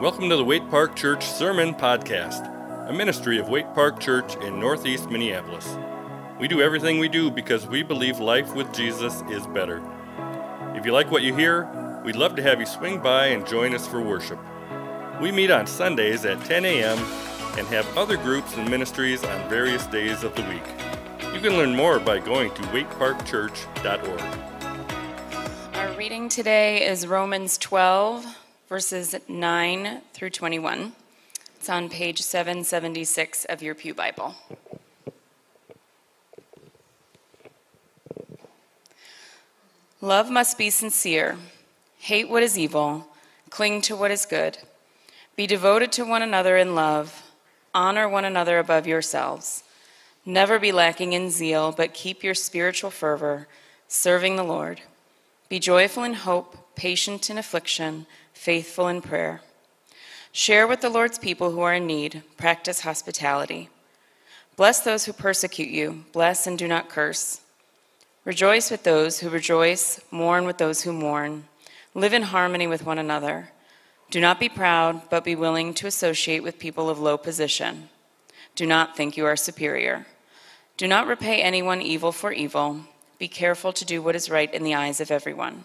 Welcome to the Waite Park Church Sermon Podcast, a ministry of Waite Park Church in Northeast Minneapolis. We do everything we do because we believe life with Jesus is better. If you like what you hear, we'd love to have you swing by and join us for worship. We meet on Sundays at 10 a.m. and have other groups and ministries on various days of the week. You can learn more by going to waiteparkchurch.org. Our reading today is Romans 12, verses 9 through 21. It's on page 776 of your Pew Bible. Love must be sincere. Hate what is evil. Cling to what is good. Be devoted to one another in love. Honor one another above yourselves. Never be lacking in zeal, but keep your spiritual fervor, serving the Lord. Be joyful in hope, patient in affliction, faithful in prayer. Share with the Lord's people who are in need. Practice hospitality. Bless those who persecute you. Bless and do not curse. Rejoice with those who rejoice. Mourn with those who mourn. Live in harmony with one another. Do not be proud, but be willing to associate with people of low position. Do not think you are superior. Do not repay anyone evil for evil. Be careful to do what is right in the eyes of everyone.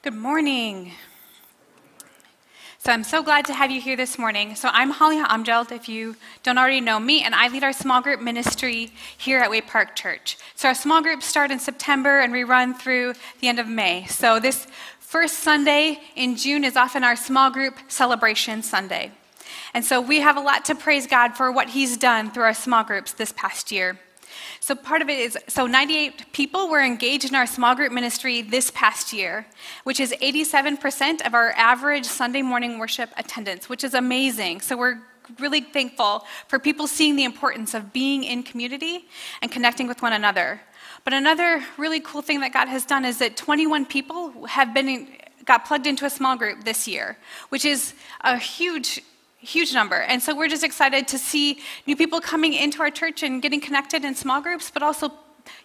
Good morning. So I'm so glad to have you here this morning. So I'm Holly Almhjeld, if you don't already know me, and I lead our small group ministry here at Waite Park Church. So our small groups start in September and we run through the end of May. So this first Sunday in June is often our small group celebration Sunday. And so we have a lot to praise God for what He's done through our small groups this past year. So part of it is so 98 people were engaged in our small group ministry this past year, which is 87% of our average Sunday morning worship attendance, which is amazing. So we're really thankful for people seeing the importance of being in community and connecting with one another. But another really cool thing that God has done is that 21 people have been got plugged into a small group this year, which is a huge huge number. And so we're just excited to see new people coming into our church and getting connected in small groups, but also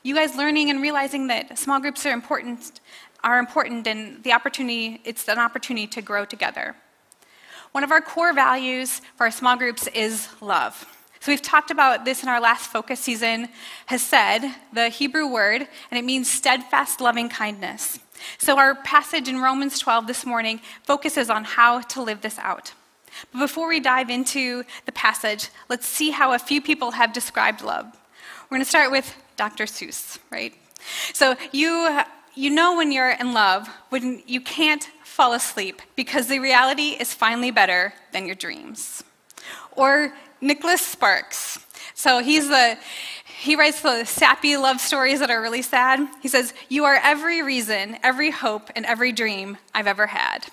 you guys learning and realizing that small groups are important are important and the opportunity it's an opportunity to grow together. One of our core values for our small groups is love. So we've talked about this in our last focus season hesed the Hebrew word, and it means steadfast loving kindness. So our passage in Romans 12 this morning focuses on how to live this out. But before we dive into the passage, let's see how a few people have described love. We're going to start with Dr. Seuss, right? So you you know when you're in love when you can't fall asleep because the reality is finally better than your dreams. Or Nicholas Sparks. So he's the he writes the sappy love stories that are really sad. He says, "You are every reason, every hope, and every dream I've ever had."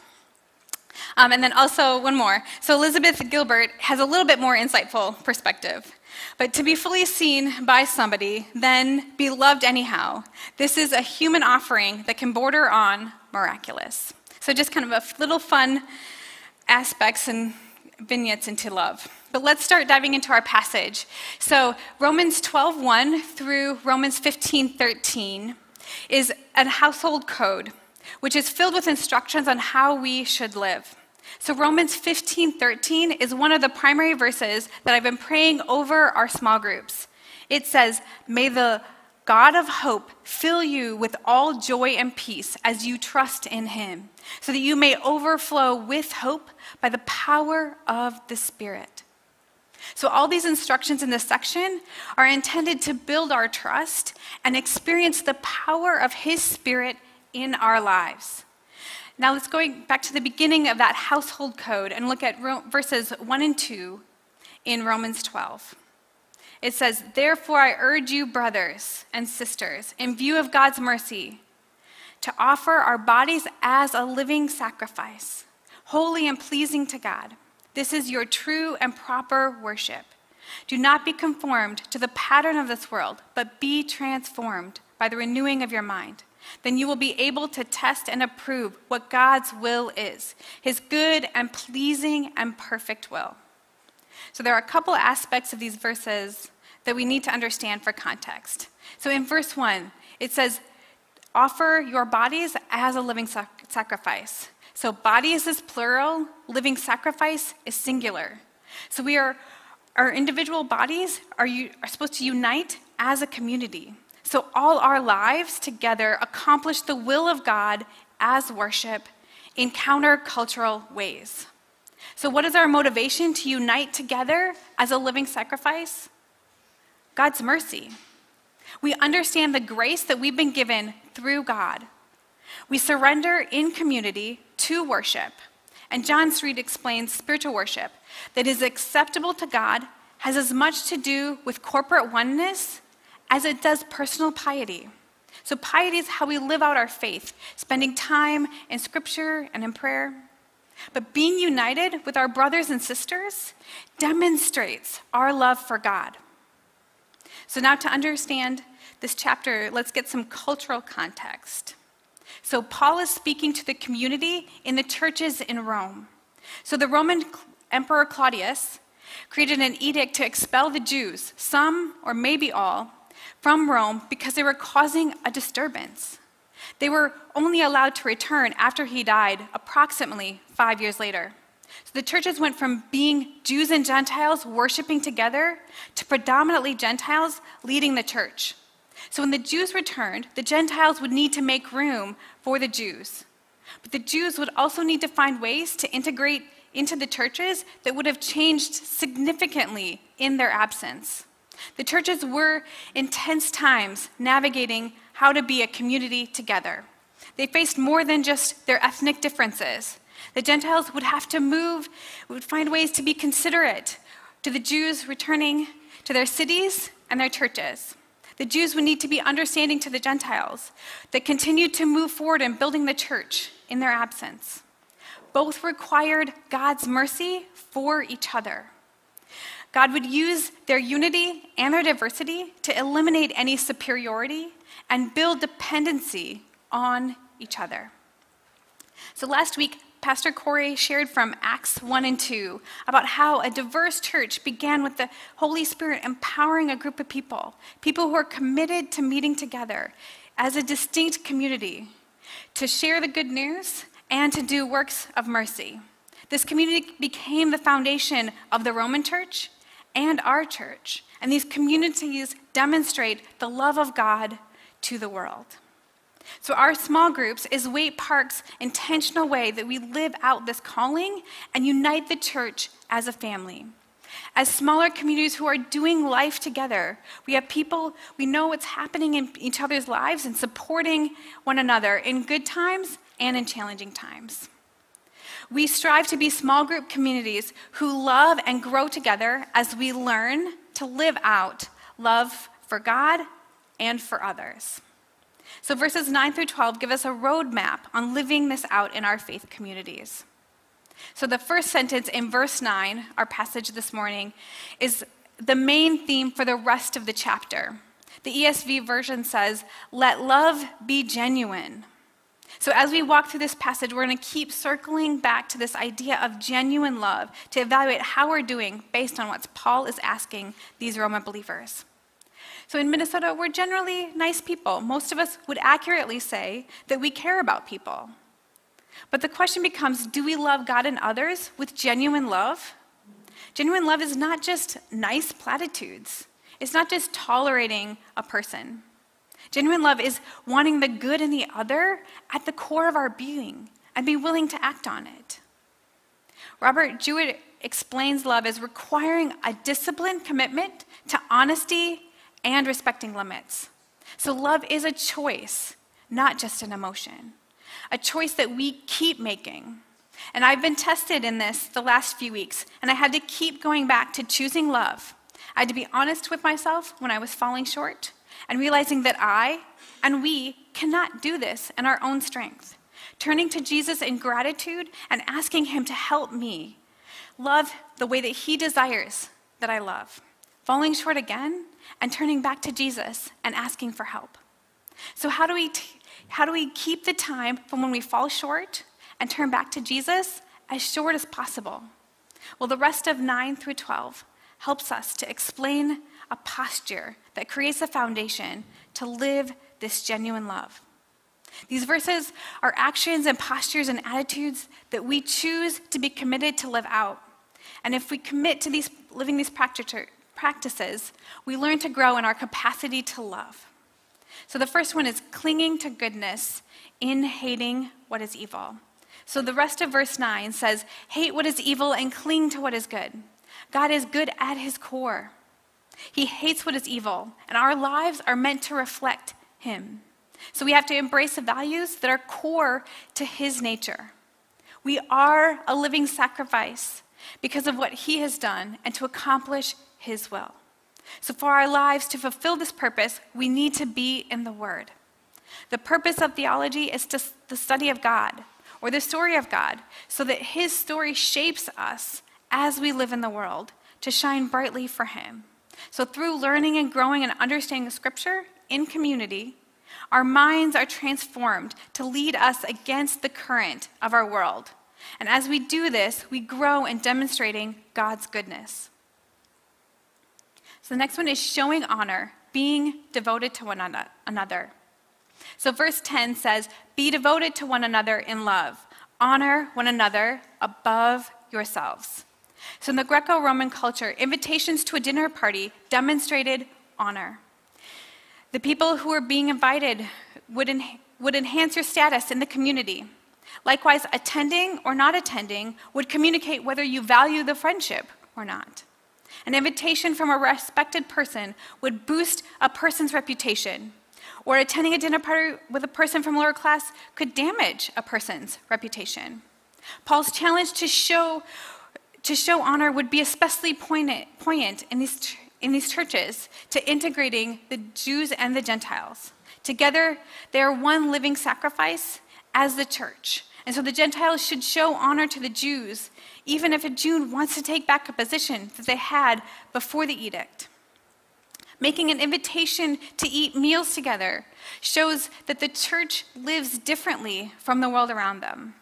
Um, and then also one more. So Elizabeth Gilbert has a little bit more insightful perspective. But to be fully seen by somebody, then be loved anyhow, this is a human offering that can border on miraculous. So just kind of a little fun aspects and vignettes into love. But let's start diving into our passage. So Romans 12:1 through Romans 15:13 is a household code which is filled with instructions on how we should live. So Romans 15, 13 is one of the primary verses that I've been praying over our small groups. It says, May the God of hope fill you with all joy and peace as you trust in him, so that you may overflow with hope by the power of the Spirit. So, all these instructions in this section are intended to build our trust and experience the power of his Spirit in our lives. Now let's go back to the beginning of that household code and look at verses 1 and 2 in Romans 12. It says, Therefore I urge you, brothers and sisters, in view of God's mercy, to offer our bodies as a living sacrifice, holy and pleasing to God. This is your true and proper worship. Do not be conformed to the pattern of this world, but be transformed by the renewing of your mind. Then you will be able to test and approve what God's will is, his good and pleasing and perfect will. So there are a couple aspects of these verses that we need to understand for context. So in verse 1, it says, Offer your bodies as a living sac- sacrifice. So bodies is plural, living sacrifice is singular. So we are, our individual bodies are, you, are supposed to unite as a community. So all our lives together accomplish the will of God as worship in countercultural ways. So, what is our motivation to unite together as a living sacrifice? God's mercy. We understand the grace that we've been given through God. We surrender in community to worship. And John Stott explains spiritual worship that is acceptable to God has as much to do with corporate oneness as it does personal piety. So, piety is how we live out our faith, spending time in scripture and in prayer. But being united with our brothers and sisters demonstrates our love for God. So, now to understand this chapter, let's get some cultural context. So, Paul is speaking to the community in the churches in Rome. So, the Roman Emperor Claudius created an edict to expel the Jews, some or maybe all, from Rome because they were causing a disturbance. They were only allowed to return after he died, approximately five years later. So the churches went from being Jews and Gentiles worshiping together to predominantly Gentiles leading the church. So when the Jews returned, the Gentiles would need to make room for the Jews. But the Jews would also need to find ways to integrate into the churches that would have changed significantly in their absence. The churches were intense times navigating how to be a community together. They faced more than just their ethnic differences. The Gentiles would have to move, would find ways to be considerate to the Jews returning to their cities and their churches. The Jews would need to be understanding to the Gentiles that continued to move forward in building the church in their absence. Both required God's mercy for each other. God would use their unity and their diversity to eliminate any superiority and build dependency on each other. So last week, Pastor Corey shared from Acts 1 and 2 about how a diverse church began with the Holy Spirit empowering a group of people, people who are committed to meeting together as a distinct community to share the good news and to do works of mercy. This community became the foundation of the Roman church and our church. And these communities demonstrate the love of God to the world. So, our small groups is Waite Park's intentional way that we live out this calling and unite the church as a family. As smaller communities who are doing life together, we have people, we know what's happening in each other's lives and supporting one another in good times and in challenging times. We strive to be small group communities who love and grow together as we learn to live out love for God and for others. So, verses 9 through 12 give us a roadmap on living this out in our faith communities. So, the first sentence in verse 9, our passage this morning, is the main theme for the rest of the chapter. The ESV version says, Let love be genuine. So, as we walk through this passage, we're going to keep circling back to this idea of genuine love to evaluate how we're doing based on what Paul is asking these Roman believers. So, in Minnesota, we're generally nice people. Most of us would accurately say that we care about people. But the question becomes do we love God and others with genuine love? Genuine love is not just nice platitudes, it's not just tolerating a person. Genuine love is wanting the good in the other at the core of our being and be willing to act on it. Robert Jewett explains love as requiring a disciplined commitment to honesty and respecting limits. So, love is a choice, not just an emotion, a choice that we keep making. And I've been tested in this the last few weeks, and I had to keep going back to choosing love. I had to be honest with myself when I was falling short, and realizing that I and we cannot do this in our own strength. Turning to Jesus in gratitude and asking Him to help me love the way that He desires that I love. Falling short again and turning back to Jesus and asking for help. So, how do we, t- how do we keep the time from when we fall short and turn back to Jesus as short as possible? Well, the rest of 9 through 12 helps us to explain a posture that creates a foundation to live this genuine love. These verses are actions and postures and attitudes that we choose to be committed to live out. And if we commit to these, living these practices, we learn to grow in our capacity to love. So the first one is clinging to goodness in hating what is evil. So the rest of verse 9 says, Hate what is evil and cling to what is good. God is good at his core. He hates what is evil, and our lives are meant to reflect him. So we have to embrace the values that are core to his nature. We are a living sacrifice because of what he has done and to accomplish his will. So, for our lives to fulfill this purpose, we need to be in the Word. The purpose of theology is to, the study of God or the story of God so that His story shapes us as we live in the world to shine brightly for Him. So, through learning and growing and understanding Scripture in community, our minds are transformed to lead us against the current of our world. And as we do this, we grow in demonstrating God's goodness. So the next one is showing honor, being devoted to one another. So verse 10 says, Be devoted to one another in love, honor one another above yourselves. So in the Greco Roman culture, invitations to a dinner party demonstrated honor. The people who were being invited would, en- would enhance your status in the community. Likewise, attending or not attending would communicate whether you value the friendship or not. An invitation from a respected person would boost a person's reputation, or attending a dinner party with a person from lower class could damage a person's reputation. Paul's challenge to show, to show honor would be especially poignant, poignant in, these, in these churches to integrating the Jews and the Gentiles. Together, they are one living sacrifice as the church. And so the Gentiles should show honor to the Jews, even if a Jew wants to take back a position that they had before the edict. Making an invitation to eat meals together shows that the church lives differently from the world around them.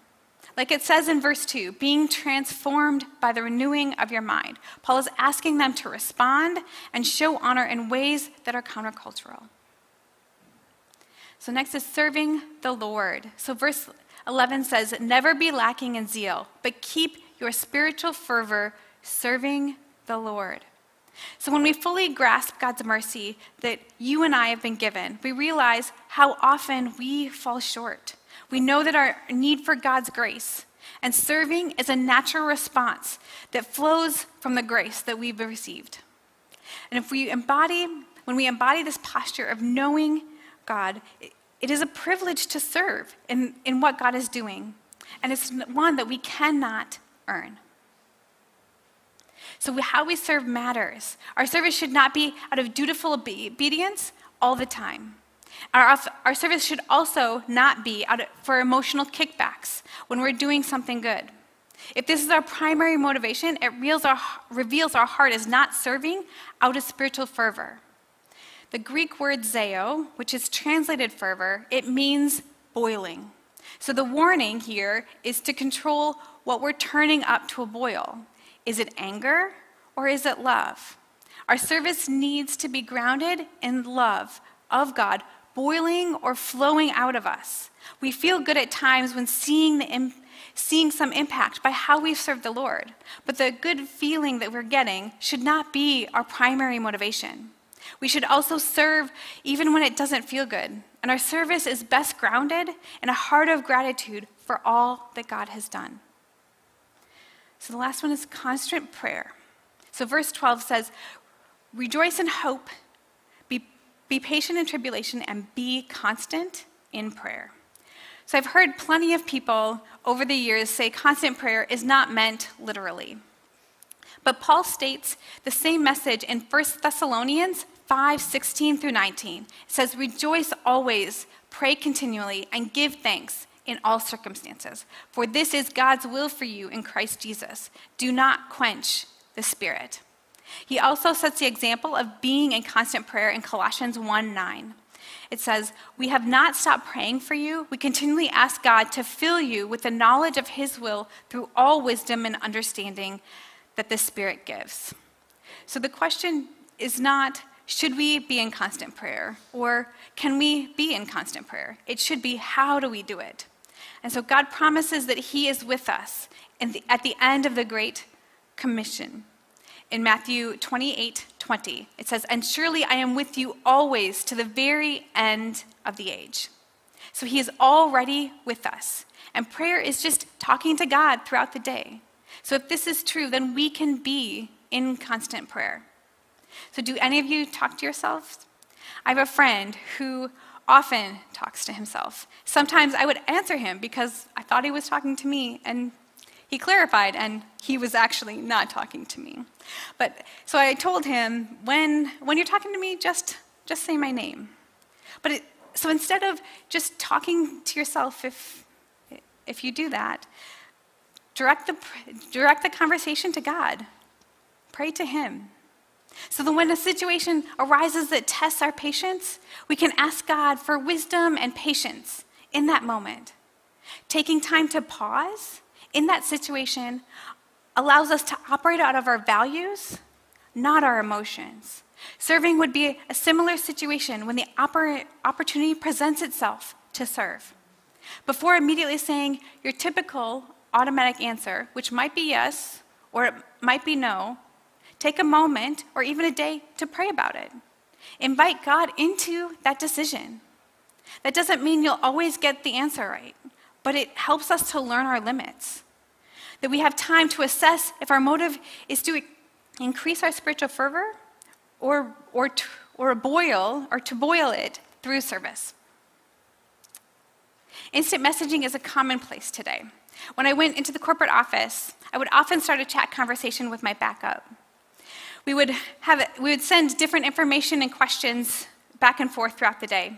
Like it says in verse 2, being transformed by the renewing of your mind. Paul is asking them to respond and show honor in ways that are countercultural. So, next is serving the Lord. So, verse 11 says, Never be lacking in zeal, but keep your spiritual fervor serving the Lord. So, when we fully grasp God's mercy that you and I have been given, we realize how often we fall short. We know that our need for God's grace and serving is a natural response that flows from the grace that we've received. And if we embody, when we embody this posture of knowing God, it is a privilege to serve in, in what God is doing, and it's one that we cannot earn. So, how we serve matters. Our service should not be out of dutiful obedience all the time. Our, our service should also not be out for emotional kickbacks when we're doing something good. If this is our primary motivation, it reveals our, reveals our heart is not serving out of spiritual fervor. The Greek word zeo, which is translated fervor, it means boiling. So the warning here is to control what we're turning up to a boil. Is it anger or is it love? Our service needs to be grounded in love of God, boiling or flowing out of us. We feel good at times when seeing, the, seeing some impact by how we've served the Lord, but the good feeling that we're getting should not be our primary motivation. We should also serve even when it doesn't feel good. And our service is best grounded in a heart of gratitude for all that God has done. So the last one is constant prayer. So verse 12 says, Rejoice in hope, be patient in tribulation, and be constant in prayer. So I've heard plenty of people over the years say constant prayer is not meant literally. But Paul states the same message in 1 Thessalonians 5 16 through 19. It says, Rejoice always, pray continually, and give thanks in all circumstances, for this is God's will for you in Christ Jesus. Do not quench the Spirit. He also sets the example of being in constant prayer in Colossians 1 9. It says, We have not stopped praying for you. We continually ask God to fill you with the knowledge of His will through all wisdom and understanding that the Spirit gives. So the question is not, should we be in constant prayer? Or can we be in constant prayer? It should be, how do we do it? And so God promises that He is with us the, at the end of the Great Commission in Matthew 28 20. It says, And surely I am with you always to the very end of the age. So he is already with us. And prayer is just talking to God throughout the day. So if this is true, then we can be in constant prayer. So, do any of you talk to yourselves? I have a friend who often talks to himself. Sometimes I would answer him because I thought he was talking to me, and he clarified, and he was actually not talking to me. But so I told him, when, when you're talking to me, just, just say my name. But it, so instead of just talking to yourself, if, if you do that, direct the, direct the conversation to God. Pray to Him. So that when a situation arises that tests our patience, we can ask God for wisdom and patience in that moment. Taking time to pause in that situation allows us to operate out of our values, not our emotions. Serving would be a similar situation when the oppor- opportunity presents itself to serve. Before immediately saying your typical automatic answer, which might be yes or it might be no, take a moment or even a day to pray about it. Invite God into that decision. That doesn't mean you'll always get the answer right but it helps us to learn our limits. That we have time to assess if our motive is to increase our spiritual fervor or, or, to, or boil or to boil it through service. Instant messaging is a commonplace today. When I went into the corporate office, I would often start a chat conversation with my backup. We would, have, we would send different information and questions back and forth throughout the day.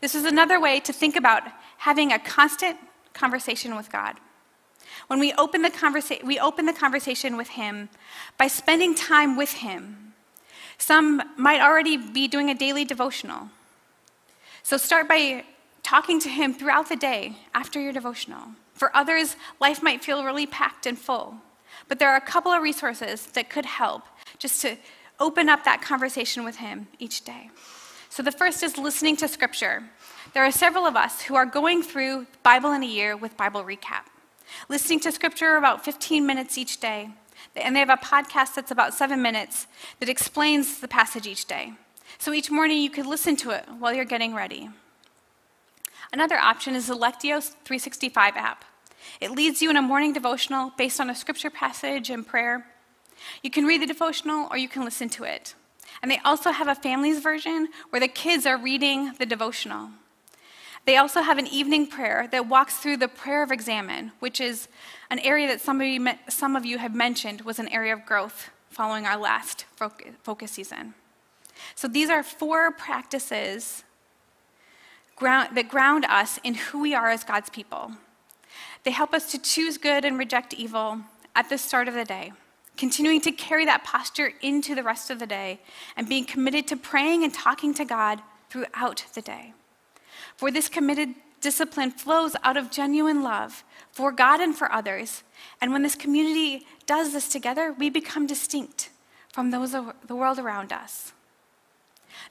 This is another way to think about having a constant conversation with God. When we open the conversation, we open the conversation with Him by spending time with Him. Some might already be doing a daily devotional. So start by talking to Him throughout the day after your devotional. For others, life might feel really packed and full. But there are a couple of resources that could help just to open up that conversation with Him each day. So the first is listening to Scripture. There are several of us who are going through Bible in a year with Bible Recap, listening to scripture about 15 minutes each day. And they have a podcast that's about seven minutes that explains the passage each day. So each morning you could listen to it while you're getting ready. Another option is the Lectio 365 app. It leads you in a morning devotional based on a scripture passage and prayer. You can read the devotional or you can listen to it. And they also have a families version where the kids are reading the devotional. They also have an evening prayer that walks through the prayer of examen, which is an area that some of you, some of you have mentioned was an area of growth following our last focus season. So these are four practices ground, that ground us in who we are as God's people. They help us to choose good and reject evil at the start of the day, continuing to carry that posture into the rest of the day, and being committed to praying and talking to God throughout the day. For this committed discipline flows out of genuine love for God and for others. And when this community does this together, we become distinct from those of the world around us.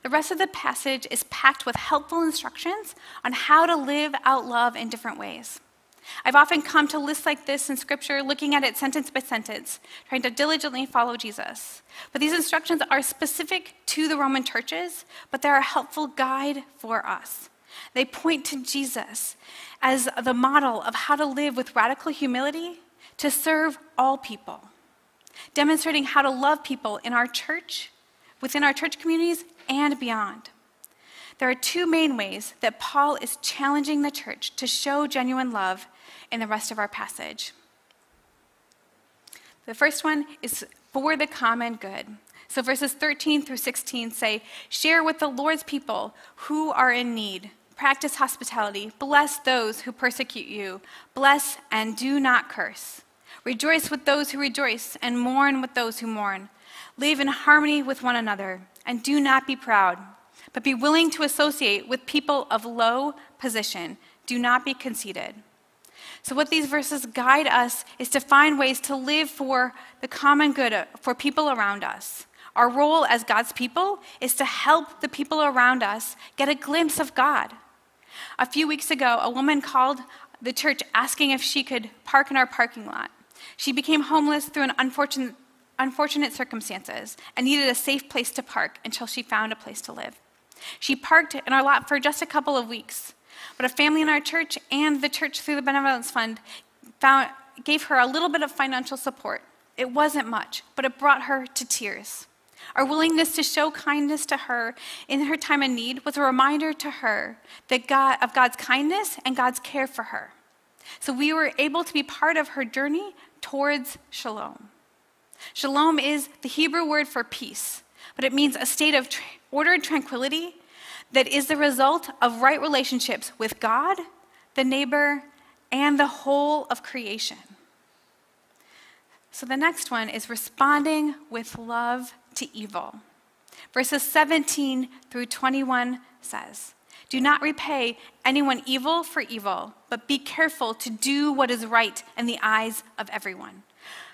The rest of the passage is packed with helpful instructions on how to live out love in different ways. I've often come to lists like this in Scripture, looking at it sentence by sentence, trying to diligently follow Jesus. But these instructions are specific to the Roman churches, but they're a helpful guide for us. They point to Jesus as the model of how to live with radical humility to serve all people, demonstrating how to love people in our church, within our church communities, and beyond. There are two main ways that Paul is challenging the church to show genuine love in the rest of our passage. The first one is for the common good. So verses 13 through 16 say, Share with the Lord's people who are in need. Practice hospitality. Bless those who persecute you. Bless and do not curse. Rejoice with those who rejoice, and mourn with those who mourn. Live in harmony with one another, and do not be proud, but be willing to associate with people of low position. Do not be conceited. So, what these verses guide us is to find ways to live for the common good uh, for people around us. Our role as God's people is to help the people around us get a glimpse of God. A few weeks ago, a woman called the church asking if she could park in our parking lot. She became homeless through an unfortunate, unfortunate circumstances and needed a safe place to park until she found a place to live. She parked in our lot for just a couple of weeks, but a family in our church and the church through the Benevolence Fund found, gave her a little bit of financial support. It wasn't much, but it brought her to tears. Our willingness to show kindness to her in her time of need was a reminder to her that God, of God's kindness and God's care for her. So we were able to be part of her journey towards shalom. Shalom is the Hebrew word for peace, but it means a state of tra- ordered tranquility that is the result of right relationships with God, the neighbor, and the whole of creation. So the next one is responding with love to evil. Verses 17 through 21 says, Do not repay anyone evil for evil, but be careful to do what is right in the eyes of everyone.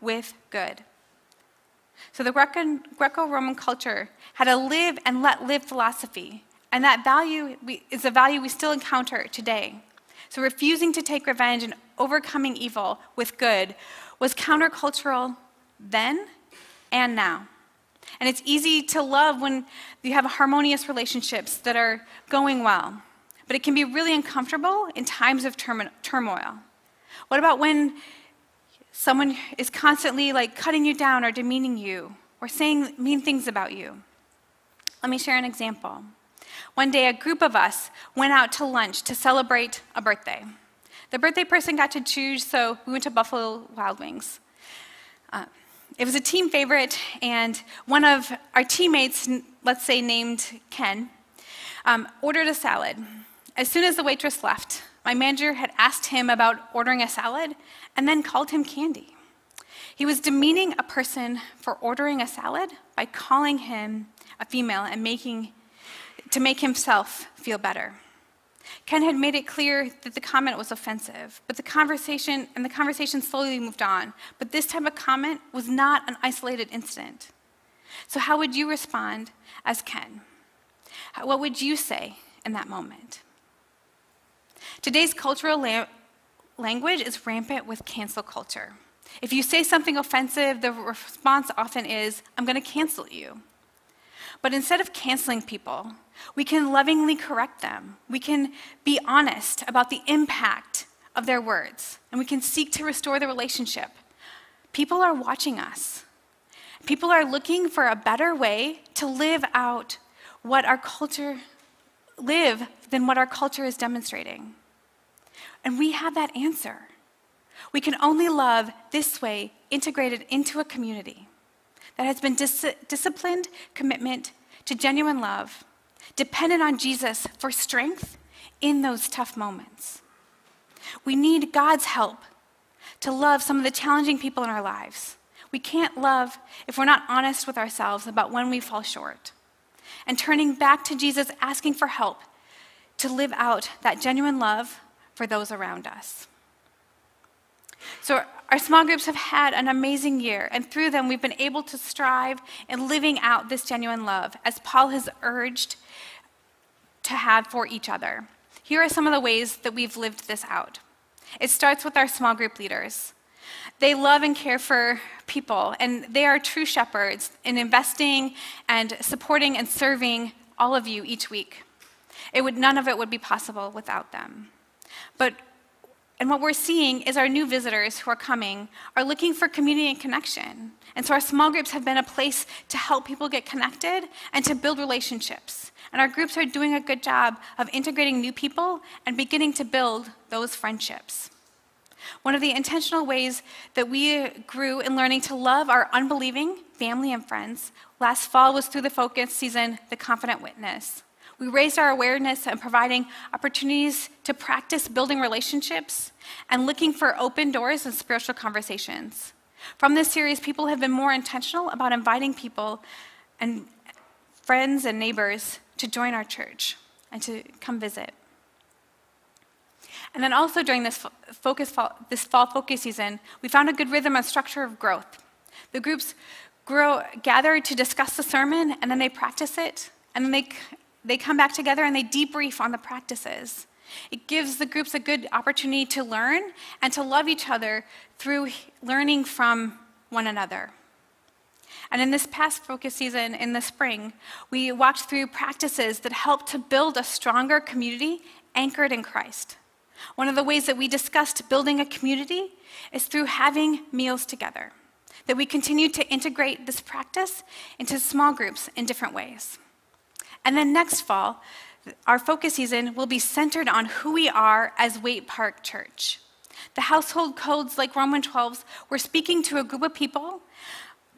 with good. So the Greco Roman culture had a live and let live philosophy, and that value is a value we still encounter today. So refusing to take revenge and overcoming evil with good was countercultural then and now. And it's easy to love when you have harmonious relationships that are going well. But it can be really uncomfortable in times of turmoil. What about when someone is constantly like cutting you down or demeaning you or saying mean things about you? Let me share an example. One day, a group of us went out to lunch to celebrate a birthday. The birthday person got to choose, so we went to Buffalo Wild Wings. Uh, it was a team favorite, and one of our teammates, let's say named Ken, um, ordered a salad. As soon as the waitress left, my manager had asked him about ordering a salad and then called him candy. He was demeaning a person for ordering a salad by calling him a female and making to make himself feel better. Ken had made it clear that the comment was offensive, but the conversation and the conversation slowly moved on. But this type of comment was not an isolated incident. So, how would you respond as Ken? What would you say in that moment? Today's cultural la- language is rampant with cancel culture. If you say something offensive, the response often is, I'm going to cancel you. But instead of canceling people, we can lovingly correct them. We can be honest about the impact of their words, and we can seek to restore the relationship. People are watching us. People are looking for a better way to live out what our culture live than what our culture is demonstrating. And we have that answer. We can only love this way, integrated into a community that has been dis- disciplined commitment to genuine love dependent on Jesus for strength in those tough moments. We need God's help to love some of the challenging people in our lives. We can't love if we're not honest with ourselves about when we fall short. And turning back to Jesus, asking for help to live out that genuine love for those around us. So, our small groups have had an amazing year, and through them, we've been able to strive in living out this genuine love, as Paul has urged to have for each other. Here are some of the ways that we've lived this out. It starts with our small group leaders. They love and care for people, and they are true shepherds in investing and supporting and serving all of you each week. It would, none of it would be possible without them. But and what we're seeing is our new visitors who are coming are looking for community and connection. And so our small groups have been a place to help people get connected and to build relationships. And our groups are doing a good job of integrating new people and beginning to build those friendships. One of the intentional ways that we grew in learning to love our unbelieving family and friends last fall was through the focus season, The Confident Witness. We raised our awareness and providing opportunities to practice building relationships and looking for open doors and spiritual conversations. From this series, people have been more intentional about inviting people and friends and neighbors to join our church and to come visit. And then also during this focus fall, this fall focus season, we found a good rhythm and structure of growth. The groups grow, gather to discuss the sermon, and then they practice it, and then they they come back together and they debrief on the practices. It gives the groups a good opportunity to learn and to love each other through learning from one another. And in this past focus season in the spring, we walked through practices that help to build a stronger community anchored in Christ. One of the ways that we discussed building a community is through having meals together, that we continue to integrate this practice into small groups in different ways. And then next fall, our focus season will be centered on who we are as Waite Park Church. The household codes, like Roman 12s, were speaking to a group of people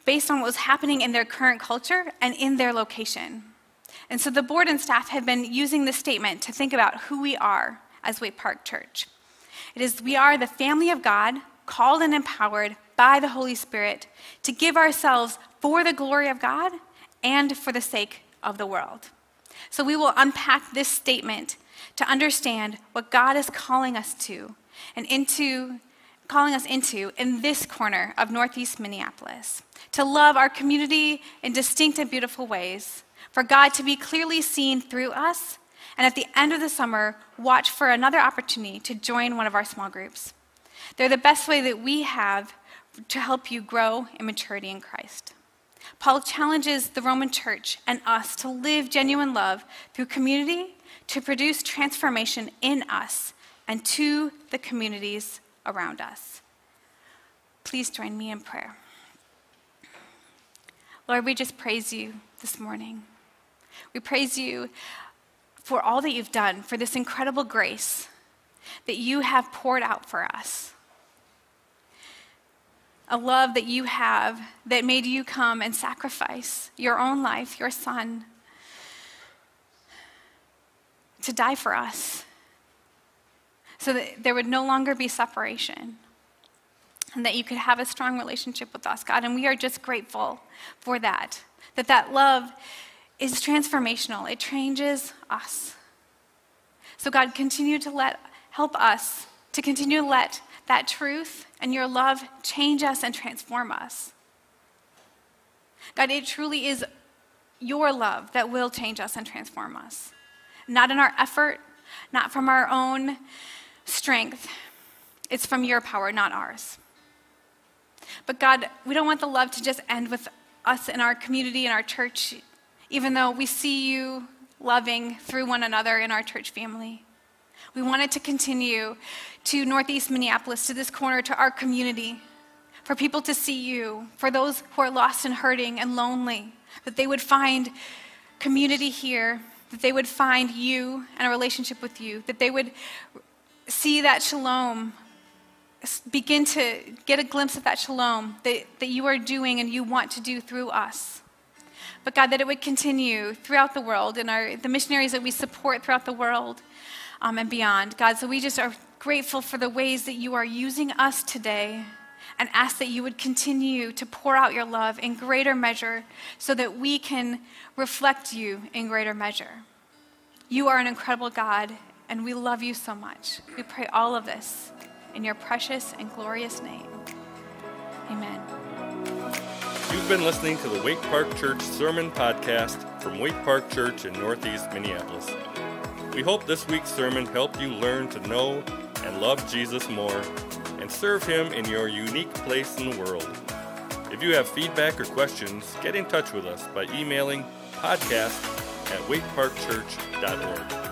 based on what was happening in their current culture and in their location. And so the board and staff have been using this statement to think about who we are as Waite Park Church. It is we are the family of God, called and empowered by the Holy Spirit to give ourselves for the glory of God and for the sake of the world. So we will unpack this statement to understand what God is calling us to and into calling us into in this corner of Northeast Minneapolis. To love our community in distinct and beautiful ways, for God to be clearly seen through us, and at the end of the summer, watch for another opportunity to join one of our small groups. They're the best way that we have to help you grow in maturity in Christ. Paul challenges the Roman church and us to live genuine love through community to produce transformation in us and to the communities around us. Please join me in prayer. Lord, we just praise you this morning. We praise you for all that you've done, for this incredible grace that you have poured out for us a love that you have that made you come and sacrifice your own life, your son, to die for us so that there would no longer be separation and that you could have a strong relationship with us, God. And we are just grateful for that, that that love is transformational. It changes us. So God, continue to let, help us to continue to let that truth and your love change us and transform us. God, it truly is your love that will change us and transform us. Not in our effort, not from our own strength. It's from your power, not ours. But God, we don't want the love to just end with us in our community, in our church, even though we see you loving through one another in our church family. We wanted to continue to Northeast Minneapolis, to this corner, to our community, for people to see you, for those who are lost and hurting and lonely, that they would find community here, that they would find you and a relationship with you, that they would see that shalom, begin to get a glimpse of that shalom that, that you are doing and you want to do through us. But God, that it would continue throughout the world and our, the missionaries that we support throughout the world um, and beyond. God, so we just are grateful for the ways that you are using us today and ask that you would continue to pour out your love in greater measure so that we can reflect you in greater measure. You are an incredible God, and we love you so much. We pray all of this in your precious and glorious name. Amen. You've been listening to the Waite Park Church Sermon Podcast from Waite Park Church in Northeast Minneapolis. We hope this week's sermon helped you learn to know and love Jesus more and serve Him in your unique place in the world. If you have feedback or questions, get in touch with us by emailing podcast at waiteparkchurch.org.